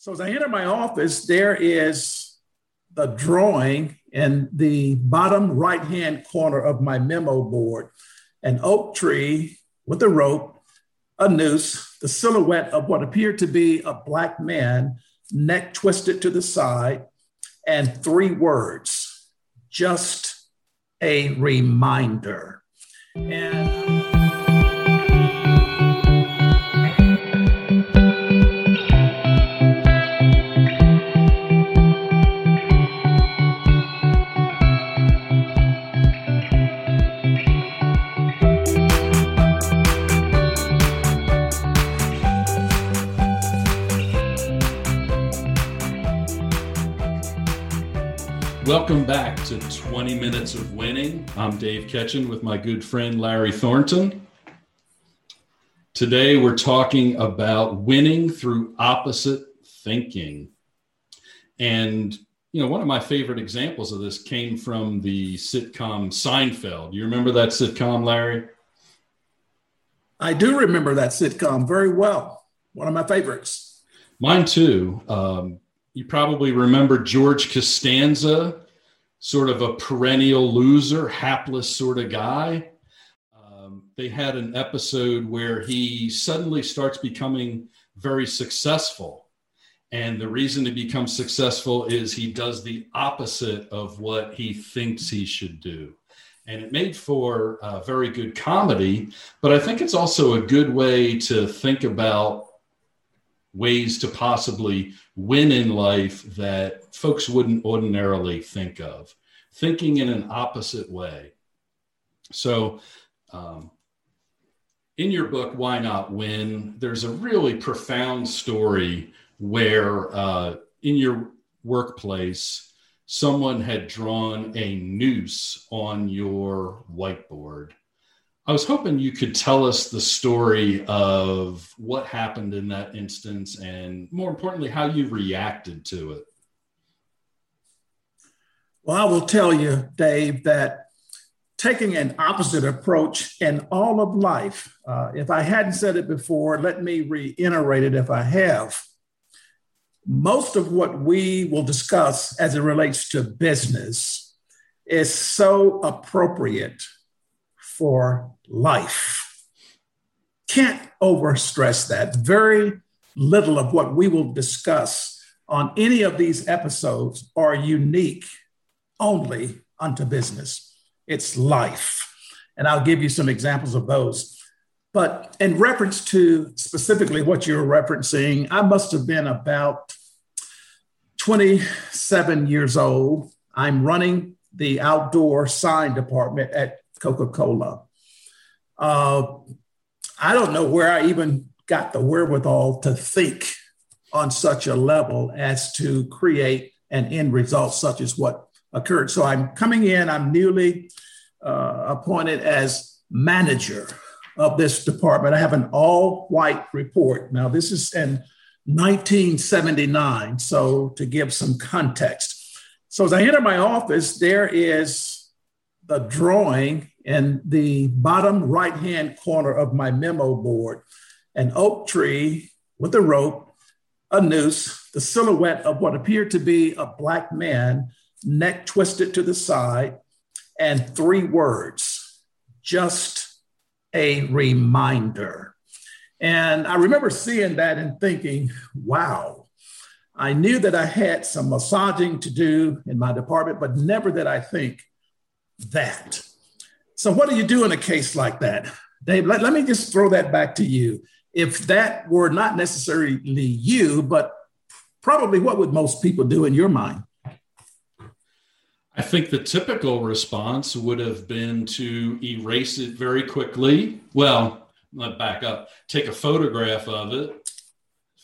So as I enter my office, there is the drawing in the bottom right hand corner of my memo board an oak tree with a rope, a noose, the silhouette of what appeared to be a black man, neck twisted to the side, and three words just a reminder. And Welcome back to 20 Minutes of Winning. I'm Dave Ketchin with my good friend Larry Thornton. Today we're talking about winning through opposite thinking. And, you know, one of my favorite examples of this came from the sitcom Seinfeld. You remember that sitcom, Larry? I do remember that sitcom very well. One of my favorites. Mine too. Um, you probably remember George Costanza, sort of a perennial loser, hapless sort of guy. Um, they had an episode where he suddenly starts becoming very successful. And the reason to become successful is he does the opposite of what he thinks he should do. And it made for a very good comedy, but I think it's also a good way to think about ways to possibly win in life that folks wouldn't ordinarily think of, thinking in an opposite way. So, um, in your book, Why Not Win, there's a really profound story where uh, in your workplace, someone had drawn a noose on your whiteboard I was hoping you could tell us the story of what happened in that instance and more importantly, how you reacted to it. Well, I will tell you, Dave, that taking an opposite approach in all of life, uh, if I hadn't said it before, let me reiterate it if I have. Most of what we will discuss as it relates to business is so appropriate for life. Can't overstress that. Very little of what we will discuss on any of these episodes are unique only unto business. It's life. And I'll give you some examples of those. But in reference to specifically what you're referencing, I must have been about 27 years old. I'm running the outdoor sign department at Coca Cola. Uh, I don't know where I even got the wherewithal to think on such a level as to create an end result such as what occurred. So I'm coming in, I'm newly uh, appointed as manager of this department. I have an all white report. Now, this is in 1979. So, to give some context. So, as I enter my office, there is the drawing in the bottom right hand corner of my memo board an oak tree with a rope, a noose, the silhouette of what appeared to be a black man, neck twisted to the side, and three words just a reminder. And I remember seeing that and thinking, wow, I knew that I had some massaging to do in my department, but never did I think that. So, what do you do in a case like that? Dave, let, let me just throw that back to you. If that were not necessarily you, but probably what would most people do in your mind? I think the typical response would have been to erase it very quickly. Well, let back up, take a photograph of it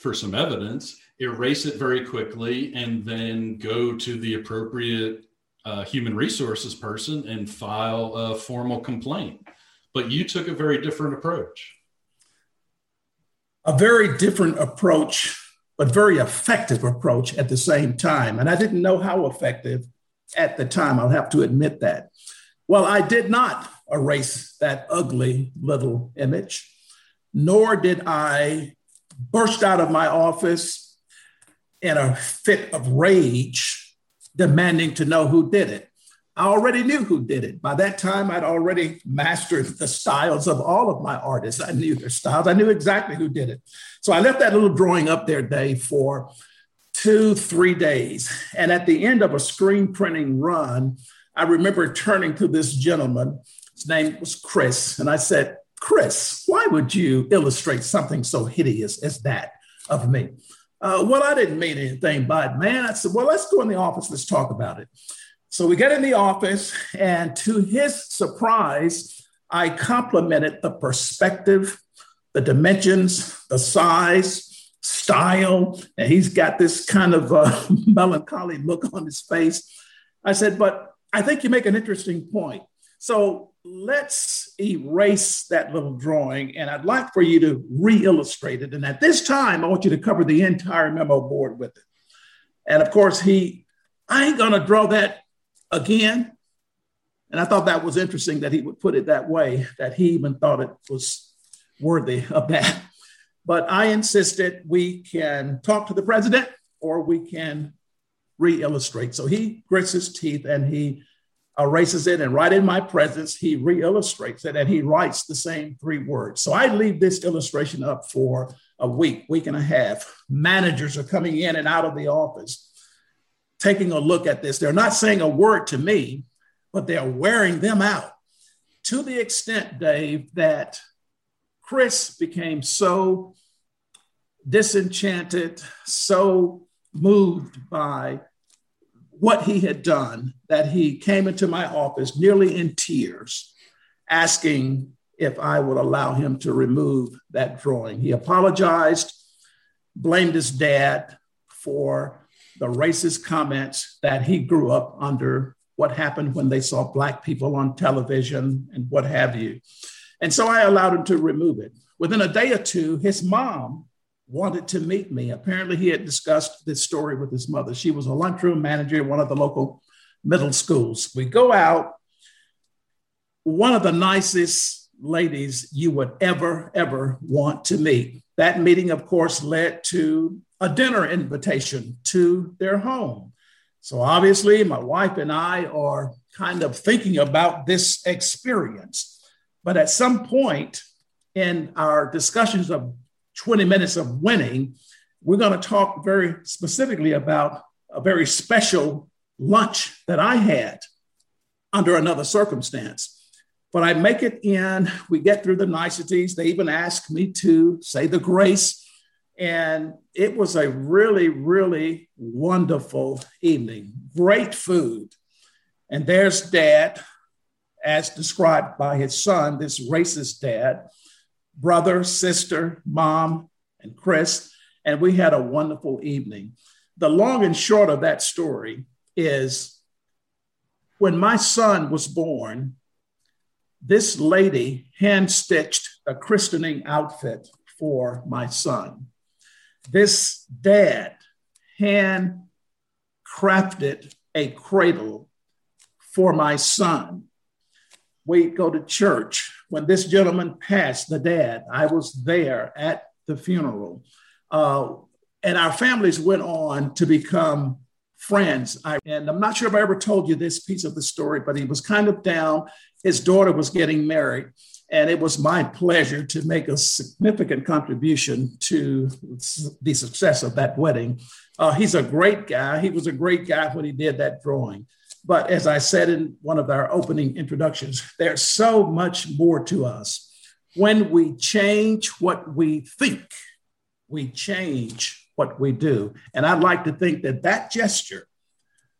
for some evidence, erase it very quickly, and then go to the appropriate uh, human resources person and file a formal complaint. But you took a very different approach. A very different approach, but very effective approach at the same time. And I didn't know how effective at the time. I'll have to admit that. Well, I did not erase that ugly little image, nor did I burst out of my office in a fit of rage, demanding to know who did it. I already knew who did it. By that time, I'd already mastered the styles of all of my artists. I knew their styles. I knew exactly who did it. So I left that little drawing up there, Dave, for two, three days. And at the end of a screen printing run, I remember turning to this gentleman. His name was Chris. And I said, Chris, why would you illustrate something so hideous as that of me? Uh, well, I didn't mean anything by it, man. I said, well, let's go in the office. Let's talk about it. So we get in the office, and to his surprise, I complimented the perspective, the dimensions, the size, style, and he's got this kind of uh, melancholy look on his face. I said, but I think you make an interesting point. So let's erase that little drawing, and I'd like for you to re illustrate it. And at this time, I want you to cover the entire memo board with it. And of course, he, I ain't gonna draw that again. And I thought that was interesting that he would put it that way, that he even thought it was worthy of that. But I insisted we can talk to the president or we can re illustrate. So he grits his teeth and he erases it. And right in my presence, he re illustrates it and he writes the same three words. So I leave this illustration up for a week, week and a half. Managers are coming in and out of the office taking a look at this. They're not saying a word to me, but they're wearing them out to the extent, Dave, that Chris became so disenchanted, so moved by what he had done that he came into my office nearly in tears, asking if I would allow him to remove that drawing. He apologized, blamed his dad for the racist comments that he grew up under, what happened when they saw Black people on television and what have you. And so I allowed him to remove it. Within a day or two, his mom wanted to meet me. Apparently, he had discussed this story with his mother. She was a lunchroom manager at one of the local middle schools. We go out. One of the nicest ladies you would ever, ever want to meet. That meeting, of course, led to a dinner invitation to their home. So obviously, my wife and I are kind of thinking about this experience. But at some point in our discussions of 20 minutes of winning, we're going to talk very specifically about a very special lunch that I had under another circumstance. But I make it in, we get through the niceties. They even ask me to say the grace and it was a really, really wonderful evening. Great food. And there's dad, as described by his son, this racist dad, brother, sister, mom, and Chris. And we had a wonderful evening. The long and short of that story is when my son was born, this lady hand stitched a christening outfit for my son this dad hand crafted a cradle for my son. We go to church. When this gentleman passed, the dad, I was there at the funeral. Uh, and our families went on to become friends. I, and I'm not sure if I ever told you this piece of the story, but he was kind of down. His daughter was getting married. And it was my pleasure to make a significant contribution to the success of that wedding. Uh, he's a great guy. He was a great guy when he did that drawing. But as I said in one of our opening introductions, there's so much more to us. When we change what we think, we change what we do. And I'd like to think that that gesture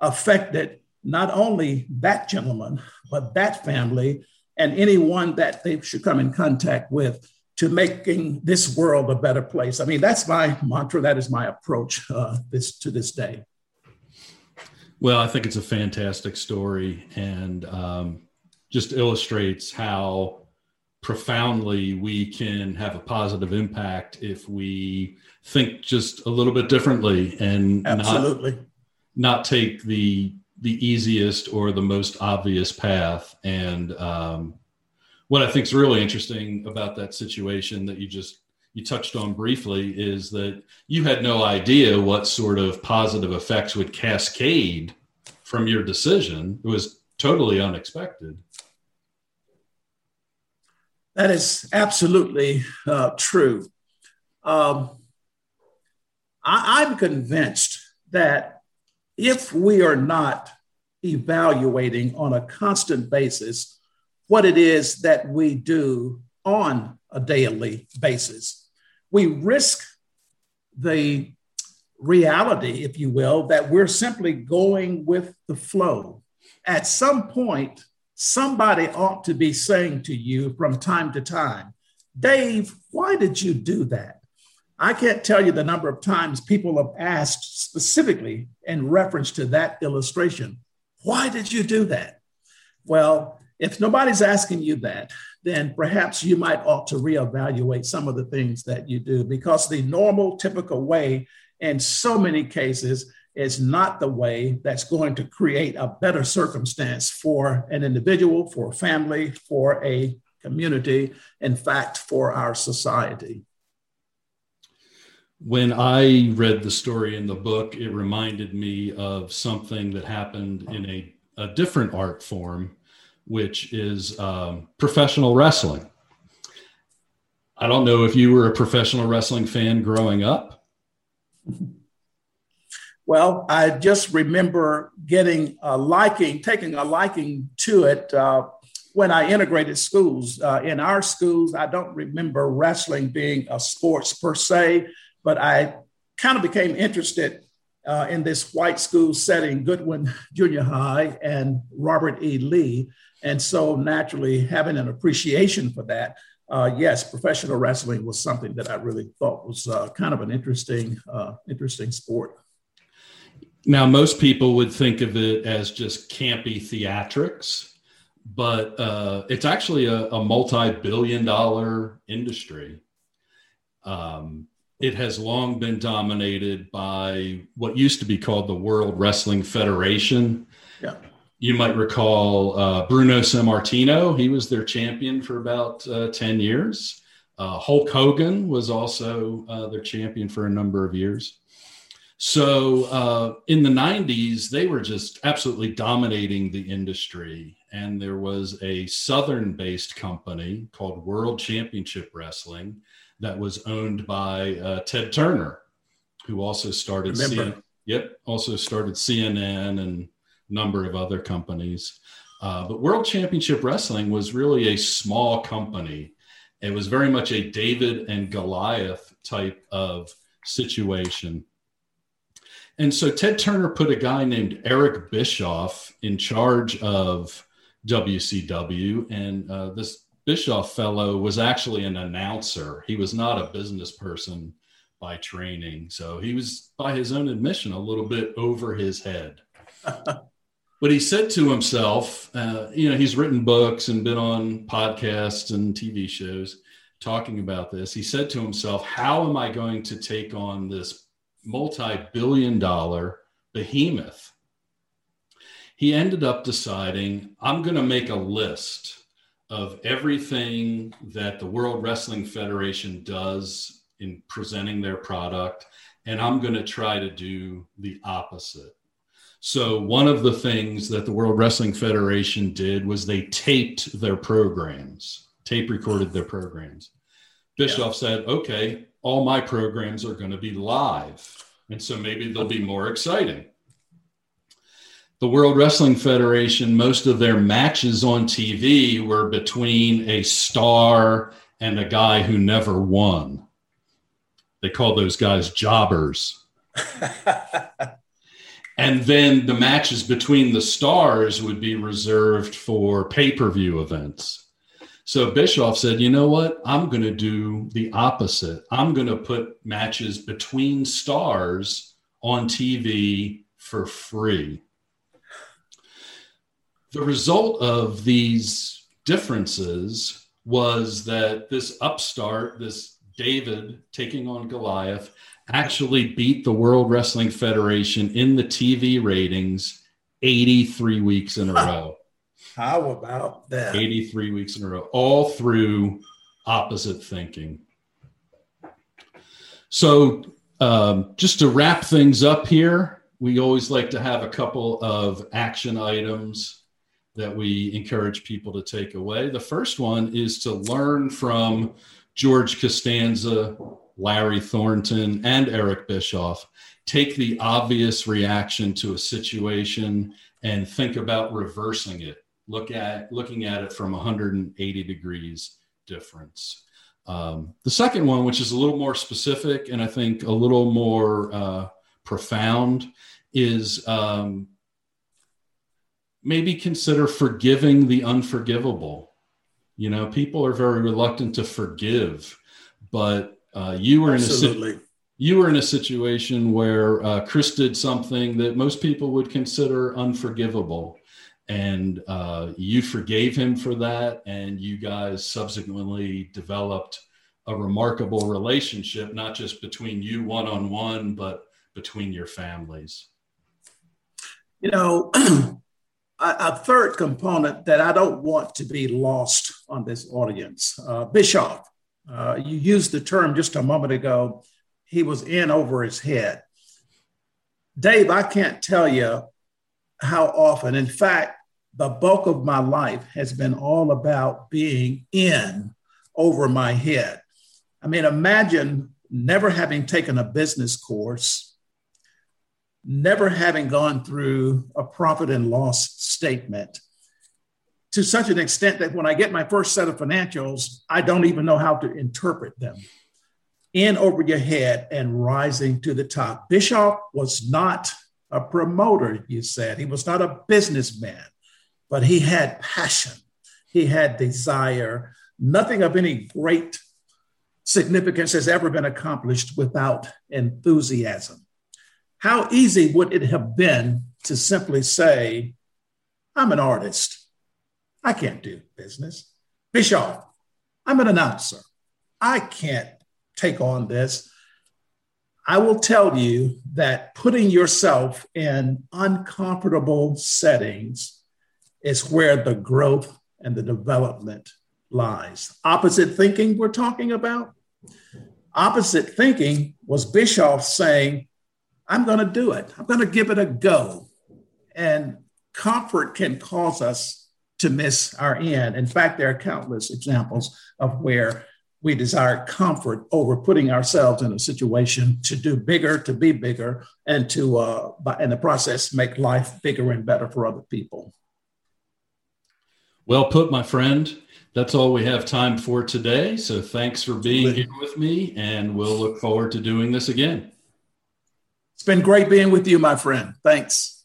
affected not only that gentleman, but that family and anyone that they should come in contact with to making this world a better place. I mean, that's my mantra. That is my approach uh, this to this day. Well, I think it's a fantastic story and um, just illustrates how profoundly we can have a positive impact if we think just a little bit differently and absolutely not, not take the the easiest or the most obvious path. And um, what I think is really interesting about that situation that you just you touched on briefly is that you had no idea what sort of positive effects would cascade from your decision. It was totally unexpected. That is absolutely uh, true. Um, I, I'm convinced that if we are not evaluating on a constant basis what it is that we do on a daily basis, we risk the reality, if you will, that we're simply going with the flow. At some point, somebody ought to be saying to you from time to time, Dave, why did you do that? I can't tell you the number of times people have asked specifically in reference to that illustration, why did you do that? Well, if nobody's asking you that, then perhaps you might ought to reevaluate some of the things that you do because the normal, typical way in so many cases is not the way that's going to create a better circumstance for an individual, for a family, for a community, in fact, for our society. When I read the story in the book, it reminded me of something that happened in a, a different art form, which is um, professional wrestling. I don't know if you were a professional wrestling fan growing up. Well, I just remember getting a liking, taking a liking to it uh, when I integrated schools. Uh, in our schools, I don't remember wrestling being a sports per se, but I kind of became interested uh, in this white school setting, Goodwin Junior High and Robert E. Lee. And so naturally, having an appreciation for that, uh, yes, professional wrestling was something that I really thought was uh, kind of an interesting, uh, interesting sport. Now, most people would think of it as just campy theatrics, but uh, it's actually a, a multi billion dollar industry. Um, it has long been dominated by what used to be called the World Wrestling Federation. Yeah. You might recall uh, Bruno Sammartino. He was their champion for about uh, 10 years. Uh, Hulk Hogan was also uh, their champion for a number of years. So uh, in the 90s, they were just absolutely dominating the industry. And there was a Southern based company called World Championship Wrestling that was owned by uh, Ted Turner, who also started CNN, yep, also started CNN and a number of other companies. Uh, but World Championship Wrestling was really a small company. It was very much a David and Goliath type of situation. And so Ted Turner put a guy named Eric Bischoff in charge of WCW. And uh, this Bischoff fellow was actually an announcer. He was not a business person by training. So he was, by his own admission, a little bit over his head. but he said to himself, uh, you know, he's written books and been on podcasts and TV shows talking about this. He said to himself, How am I going to take on this multi billion dollar behemoth. He ended up deciding, I'm going to make a list of everything that the World Wrestling Federation does in presenting their product, and I'm going to try to do the opposite. So, one of the things that the World Wrestling Federation did was they taped their programs, tape recorded their programs. Bischoff yeah. said, okay, all my programs are going to be live. And so maybe they'll be more exciting. The World Wrestling Federation, most of their matches on TV were between a star and a guy who never won. They call those guys jobbers. and then the matches between the stars would be reserved for pay per view events. So Bischoff said, you know what? I'm going to do the opposite. I'm going to put matches between stars on TV for free. The result of these differences was that this upstart, this David taking on Goliath, actually beat the World Wrestling Federation in the TV ratings 83 weeks in a row. How about that? 83 weeks in a row, all through opposite thinking. So, um, just to wrap things up here, we always like to have a couple of action items that we encourage people to take away. The first one is to learn from George Costanza, Larry Thornton, and Eric Bischoff. Take the obvious reaction to a situation and think about reversing it. Look at looking at it from 180 degrees difference. Um, the second one, which is a little more specific and I think a little more uh, profound, is um, maybe consider forgiving the unforgivable. You know, people are very reluctant to forgive, but uh, you were Absolutely. in a you were in a situation where uh, Chris did something that most people would consider unforgivable, and uh, you forgave him for that, and you guys subsequently developed a remarkable relationship, not just between you one on one, but between your families. You know, a third component that I don't want to be lost on this audience. Uh, Bischoff, uh, you used the term just a moment ago, he was in over his head. Dave, I can't tell you how often, in fact, the bulk of my life has been all about being in over my head. I mean, imagine never having taken a business course never having gone through a profit and loss statement to such an extent that when I get my first set of financials, I don't even know how to interpret them. In over your head and rising to the top. Bischoff was not a promoter, you said. He was not a businessman, but he had passion, he had desire. Nothing of any great significance has ever been accomplished without enthusiasm. How easy would it have been to simply say, I'm an artist. I can't do business. Bischoff, I'm an announcer. I can't take on this. I will tell you that putting yourself in uncomfortable settings is where the growth and the development lies. Opposite thinking, we're talking about. Opposite thinking was Bischoff saying, I'm going to do it. I'm going to give it a go. And comfort can cause us to miss our end. In fact, there are countless examples of where we desire comfort over putting ourselves in a situation to do bigger, to be bigger, and to, uh, in the process, make life bigger and better for other people. Well put, my friend. That's all we have time for today. So thanks for being here with me, and we'll look forward to doing this again. It's been great being with you, my friend. Thanks.